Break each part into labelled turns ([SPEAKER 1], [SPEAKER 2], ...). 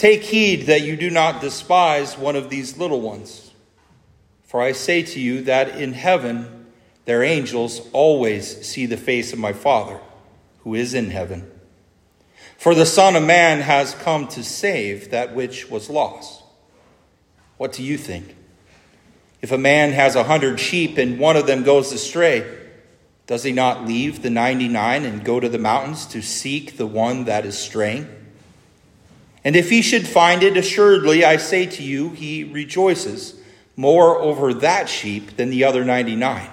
[SPEAKER 1] Take heed that you do not despise one of these little ones. For I say to you that in heaven their angels always see the face of my Father, who is in heaven. For the Son of Man has come to save that which was lost. What do you think? If a man has a hundred sheep and one of them goes astray, does he not leave the 99 and go to the mountains to seek the one that is straying? And if he should find it, assuredly, I say to you, he rejoices more over that sheep than the other 99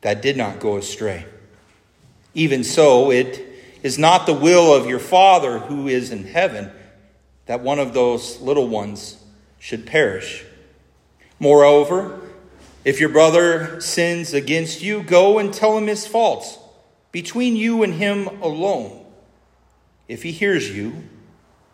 [SPEAKER 1] that did not go astray. Even so, it is not the will of your Father who is in heaven that one of those little ones should perish. Moreover, if your brother sins against you, go and tell him his faults between you and him alone. If he hears you,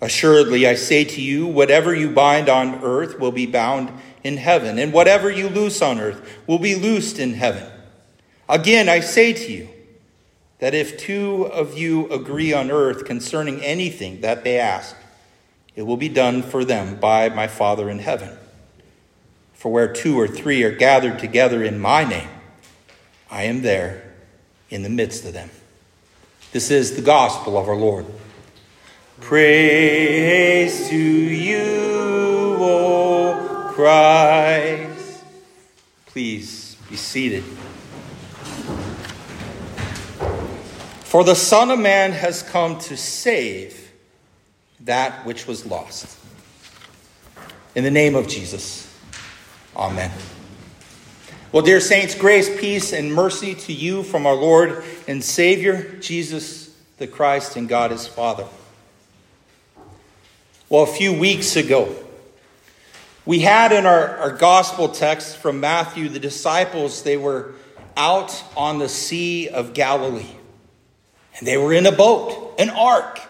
[SPEAKER 1] Assuredly, I say to you, whatever you bind on earth will be bound in heaven, and whatever you loose on earth will be loosed in heaven. Again, I say to you that if two of you agree on earth concerning anything that they ask, it will be done for them by my Father in heaven. For where two or three are gathered together in my name, I am there in the midst of them. This is the gospel of our Lord. Praise to you, O Christ. Please be seated. For the Son of Man has come to save that which was lost. In the name of Jesus, amen. Well, dear saints, grace, peace, and mercy to you from our Lord and Savior, Jesus the Christ, and God his Father. Well, a few weeks ago, we had in our, our gospel text from Matthew the disciples, they were out on the Sea of Galilee. And they were in a boat, an ark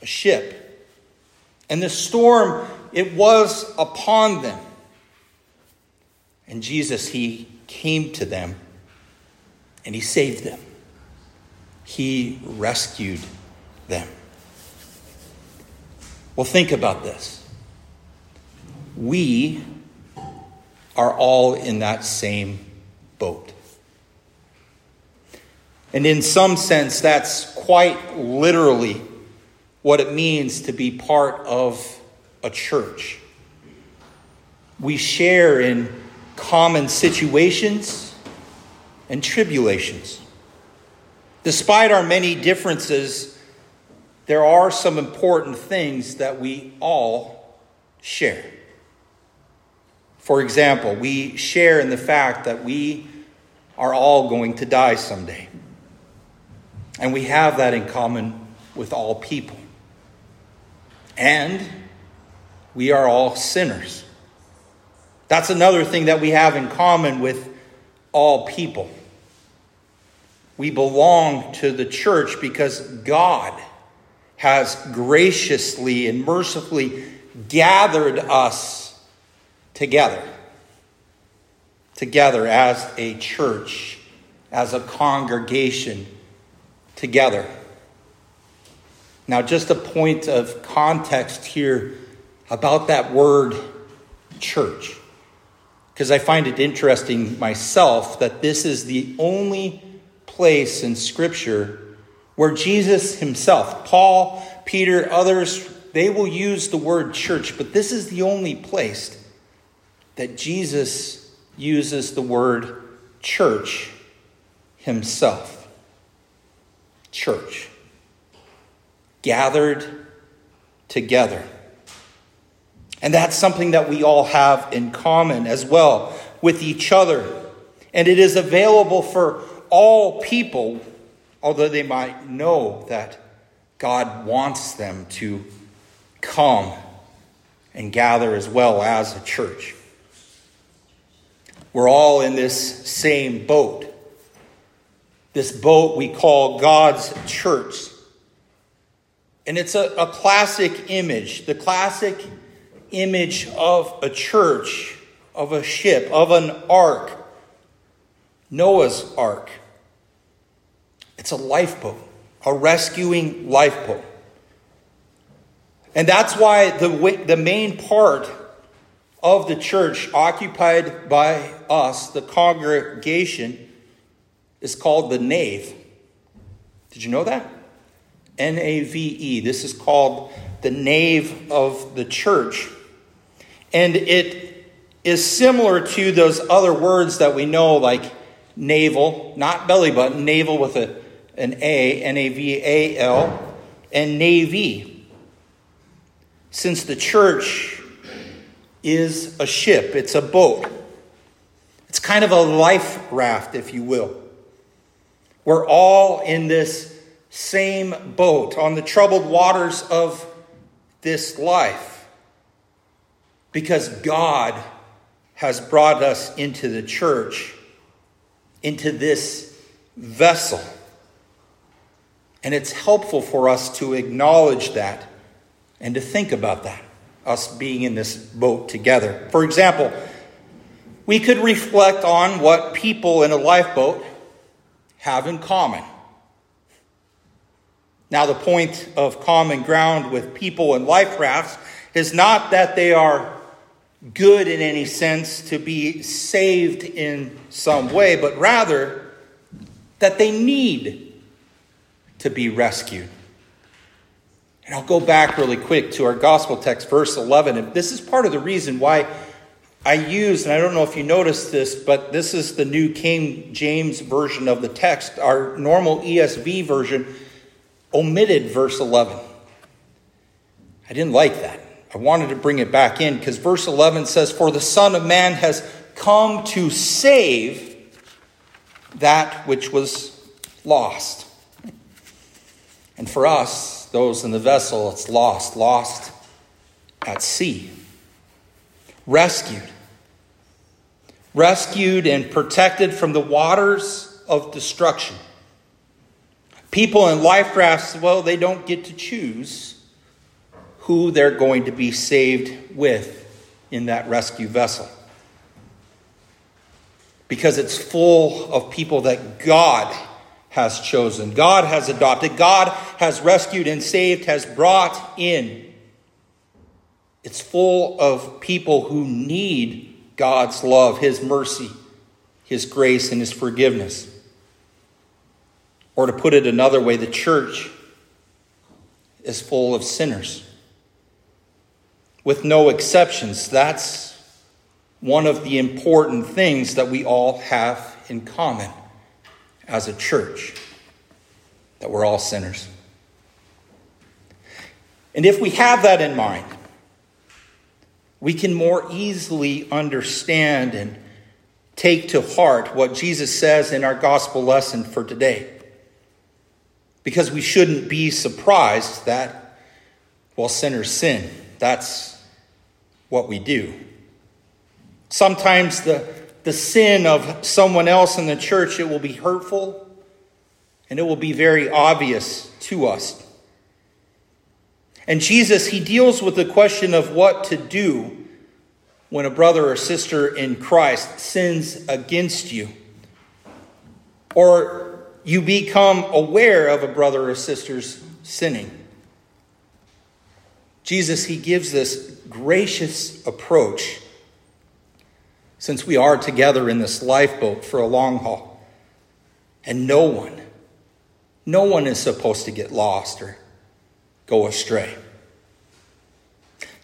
[SPEAKER 1] a ship. And the storm, it was upon them. And Jesus, he came to them and he saved them. He rescued them. Well, think about this. We are all in that same boat. And in some sense, that's quite literally what it means to be part of a church. We share in common situations and tribulations. Despite our many differences, there are some important things that we all share. For example, we share in the fact that we are all going to die someday. And we have that in common with all people. And we are all sinners. That's another thing that we have in common with all people. We belong to the church because God has graciously and mercifully gathered us together. Together as a church, as a congregation, together. Now, just a point of context here about that word church, because I find it interesting myself that this is the only place in Scripture where Jesus himself, Paul, Peter, others, they will use the word church, but this is the only place that Jesus uses the word church himself. Church gathered together. And that's something that we all have in common as well with each other. And it is available for all people, although they might know that God wants them to come and gather as well as a church. We're all in this same boat. This boat we call God's church. And it's a, a classic image, the classic image of a church, of a ship, of an ark, Noah's ark. It's a lifeboat, a rescuing lifeboat. And that's why the, the main part of the church occupied by us, the congregation, is called the nave. Did you know that? N A V E. This is called the nave of the church. And it is similar to those other words that we know, like navel, not belly button, navel with a, an A, N A V A L, and navy since the church is a ship, it's a boat. It's kind of a life raft, if you will. We're all in this same boat on the troubled waters of this life because God has brought us into the church, into this vessel. And it's helpful for us to acknowledge that and to think about that, us being in this boat together. For example, we could reflect on what people in a lifeboat have in common. Now, the point of common ground with people in life rafts is not that they are good in any sense to be saved in some way, but rather that they need to be rescued. And I'll go back really quick to our gospel text, verse 11. And this is part of the reason why I use, and I don't know if you noticed this, but this is the New King James version of the text. Our normal ESV version omitted verse 11. I didn't like that. I wanted to bring it back in because verse 11 says, For the Son of Man has come to save that which was lost. And for us, those in the vessel, it's lost, lost at sea. Rescued. Rescued and protected from the waters of destruction. People in life rafts, well, they don't get to choose who they're going to be saved with in that rescue vessel. Because it's full of people that God has chosen, God has adopted, God has rescued and saved, has brought in. It's full of people who need God's love, His mercy, His grace, and His forgiveness. Or to put it another way, the church is full of sinners. With no exceptions. That's one of the important things that we all have in common as a church that we're all sinners. And if we have that in mind, we can more easily understand and take to heart what Jesus says in our gospel lesson for today. Because we shouldn't be surprised that, well, sinners sin. That's what we do. Sometimes the the sin of someone else in the church, it will be hurtful and it will be very obvious to us. And Jesus, he deals with the question of what to do when a brother or sister in Christ sins against you. Or you become aware of a brother or sister's sinning. Jesus, he gives this gracious approach since we are together in this lifeboat for a long haul. And no one, no one is supposed to get lost or go astray.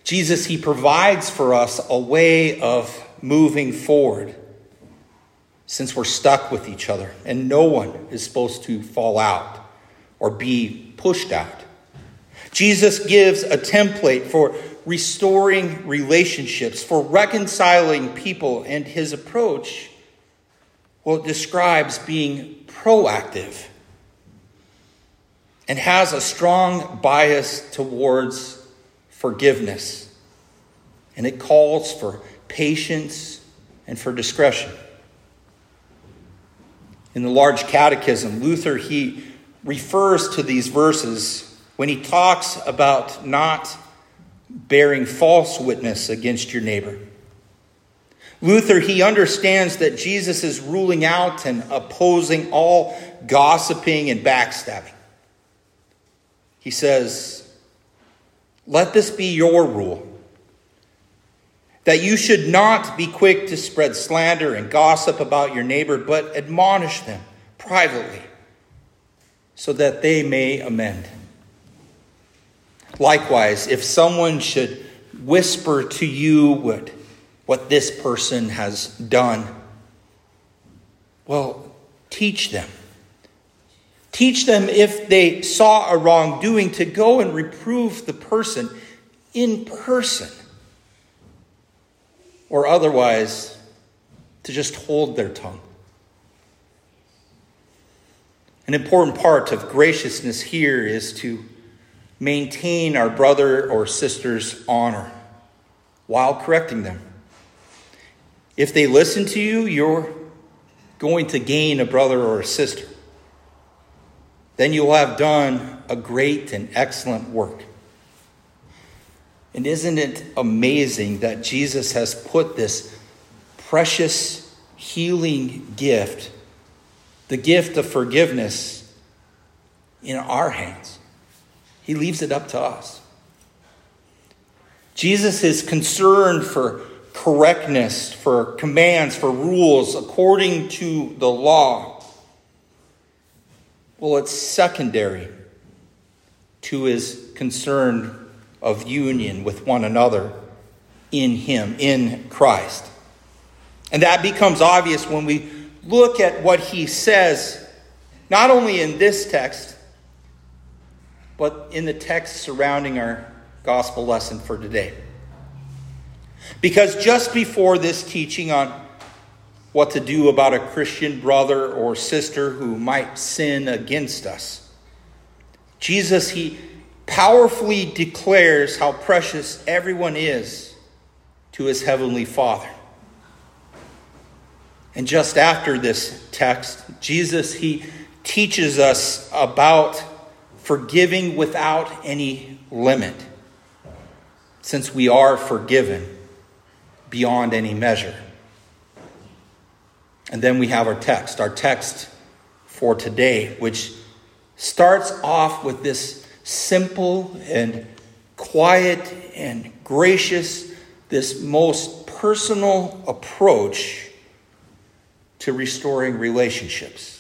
[SPEAKER 1] Jesus, He provides for us a way of moving forward since we're stuck with each other, and no one is supposed to fall out or be pushed out. Jesus gives a template for restoring relationships, for reconciling people, and his approach, well, describes being proactive and has a strong bias towards forgiveness. and it calls for patience and for discretion. In the large catechism, Luther he refers to these verses when he talks about not bearing false witness against your neighbor. Luther, he understands that Jesus is ruling out and opposing all gossiping and backstabbing. He says, Let this be your rule that you should not be quick to spread slander and gossip about your neighbor, but admonish them privately so that they may amend. Likewise, if someone should whisper to you what, what this person has done, well, teach them. Teach them if they saw a wrongdoing to go and reprove the person in person or otherwise to just hold their tongue. An important part of graciousness here is to maintain our brother or sister's honor while correcting them. If they listen to you, you're going to gain a brother or a sister. Then you'll have done a great and excellent work. And isn't it amazing that Jesus has put this precious healing gift, the gift of forgiveness, in our hands? He leaves it up to us. Jesus is concerned for correctness, for commands, for rules according to the law. Well, it's secondary to his concern of union with one another in Him, in Christ. And that becomes obvious when we look at what He says, not only in this text, but in the text surrounding our gospel lesson for today. Because just before this teaching on what to do about a Christian brother or sister who might sin against us, Jesus, he powerfully declares how precious everyone is to his heavenly Father. And just after this text, Jesus he teaches us about forgiving without any limit, since we are forgiven beyond any measure. And then we have our text, our text for today, which starts off with this simple and quiet and gracious, this most personal approach to restoring relationships.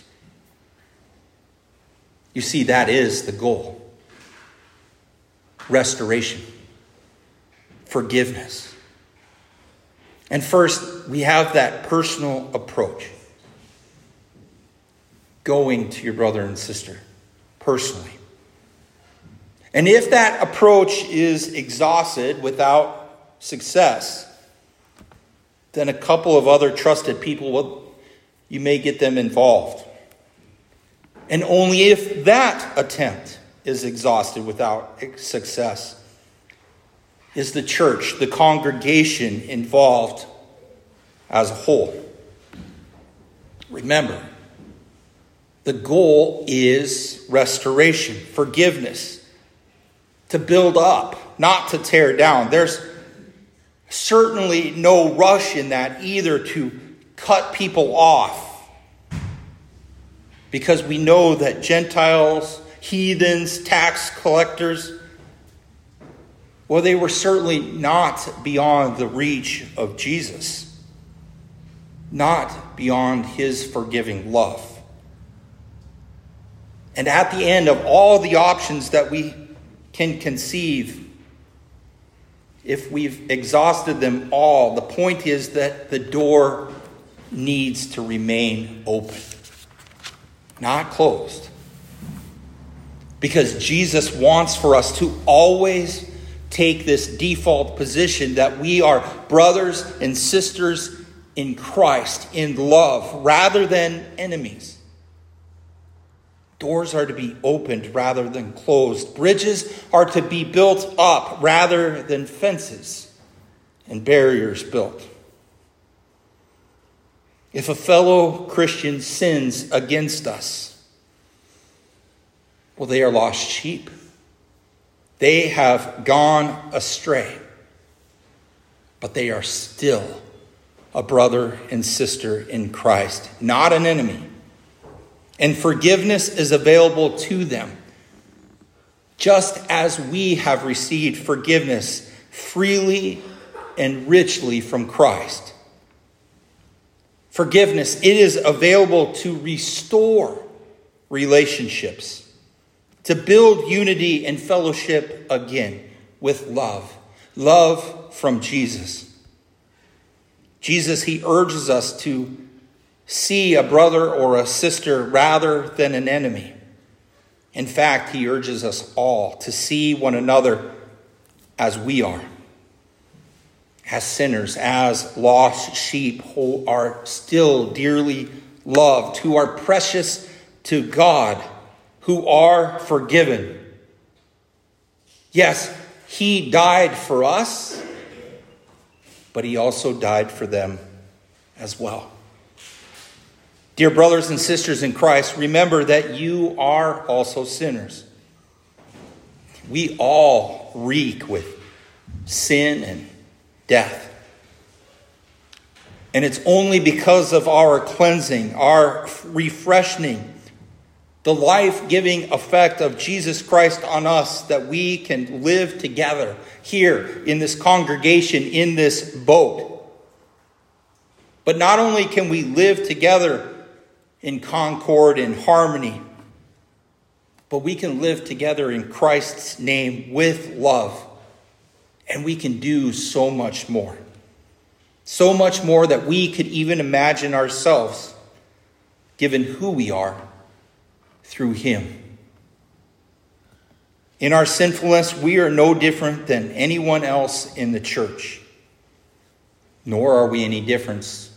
[SPEAKER 1] You see, that is the goal restoration, forgiveness. And first, we have that personal approach going to your brother and sister personally. And if that approach is exhausted without success, then a couple of other trusted people will you may get them involved. And only if that attempt is exhausted without success is the church, the congregation involved as a whole. Remember, the goal is restoration, forgiveness to build up, not to tear down. There's certainly no rush in that either to cut people off. Because we know that Gentiles, heathens, tax collectors, well, they were certainly not beyond the reach of Jesus, not beyond his forgiving love. And at the end of all the options that we can conceive if we've exhausted them all. The point is that the door needs to remain open, not closed. Because Jesus wants for us to always take this default position that we are brothers and sisters in Christ, in love, rather than enemies. Doors are to be opened rather than closed. Bridges are to be built up rather than fences. and barriers built. If a fellow Christian sins against us, well, they are lost sheep. They have gone astray, but they are still a brother and sister in Christ, not an enemy. And forgiveness is available to them, just as we have received forgiveness freely and richly from Christ. Forgiveness, it is available to restore relationships, to build unity and fellowship again with love. Love from Jesus. Jesus, he urges us to see a brother or a sister rather than an enemy. In fact, he urges us all to see one another as we are as sinners, as lost sheep who are still dearly loved, who are precious to God, who are forgiven. Yes, He died for us, but He also died for them as well. Dear brothers and sisters in Christ, remember that you are also sinners. We all reek with sin and death. And it's only because of our cleansing, our refreshing, the life giving effect of Jesus Christ on us that we can live together here in this congregation, in this boat. But not only can we live together in concord and harmony, but we can live together in Christ's name with love and we can do so much more. So much more that we could even imagine ourselves, given who we are through Him. In our sinfulness, we are no different than anyone else in the church. Nor are we any difference.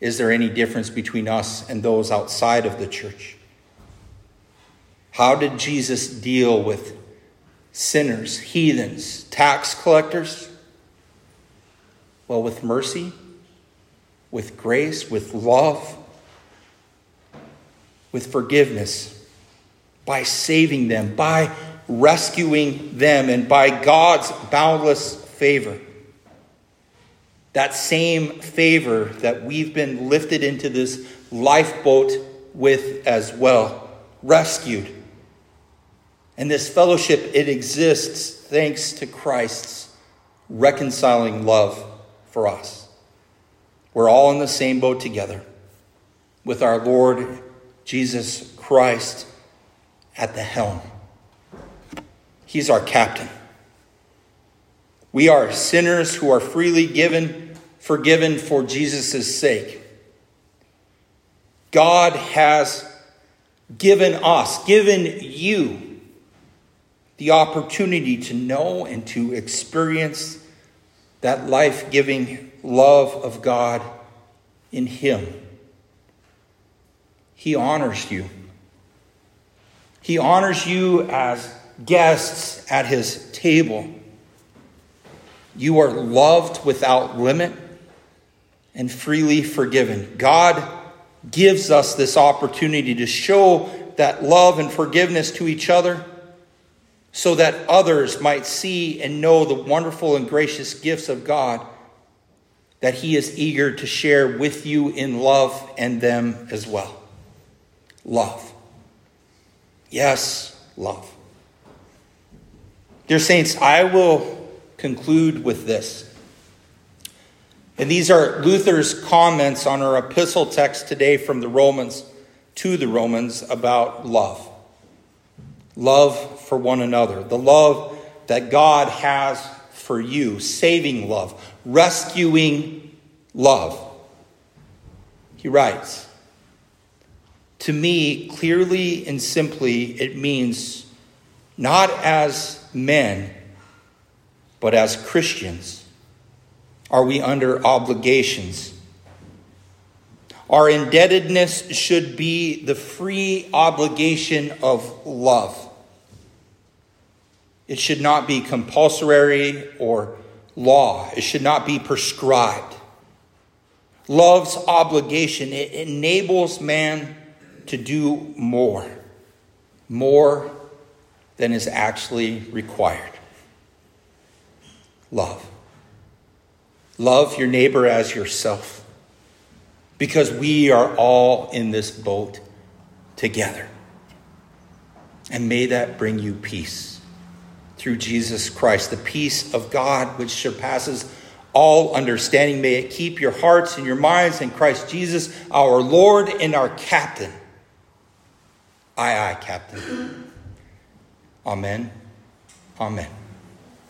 [SPEAKER 1] Is there any difference between us and those outside of the church? How did Jesus deal with sinners, heathens, tax collectors? Well, with mercy, with grace, with love, with forgiveness, by saving them, by rescuing them, and by God's boundless favor. That same favor that we've been lifted into this lifeboat with as well, rescued and this fellowship, it exists thanks to Christ's reconciling love for us. We're all in the same boat together with our Lord Jesus Christ at the helm. He's our captain. We are sinners who are freely given, forgiven for Jesus' sake. God has given us, given you the opportunity to know and to experience that life giving love of God in Him. He honors you. He honors you as guests at His table. You are loved without limit and freely forgiven. God gives us this opportunity to show that love and forgiveness to each other so that others might see and know the wonderful and gracious gifts of God that He is eager to share with you in love and them as well. Love. Yes, love. Dear Saints, I will conclude with this. And these are Luther's comments on our epistle text today from the Romans to the Romans about love love for one another, the love that God has for you, saving love, rescuing love. He writes, To me, clearly and simply, it means not as men, but as Christians are we under obligations. Our indebtedness should be the free obligation of love. It should not be compulsory or law, it should not be prescribed. Love's obligation, it enables man to do more, more than is actually required. Love. Love your neighbor as yourself because we are all in this boat together. And may that bring you peace through Jesus Christ, the peace of God which surpasses all understanding. May it keep your hearts and your minds in Christ Jesus, our Lord and our captain. Aye, aye, captain. Amen. Amen.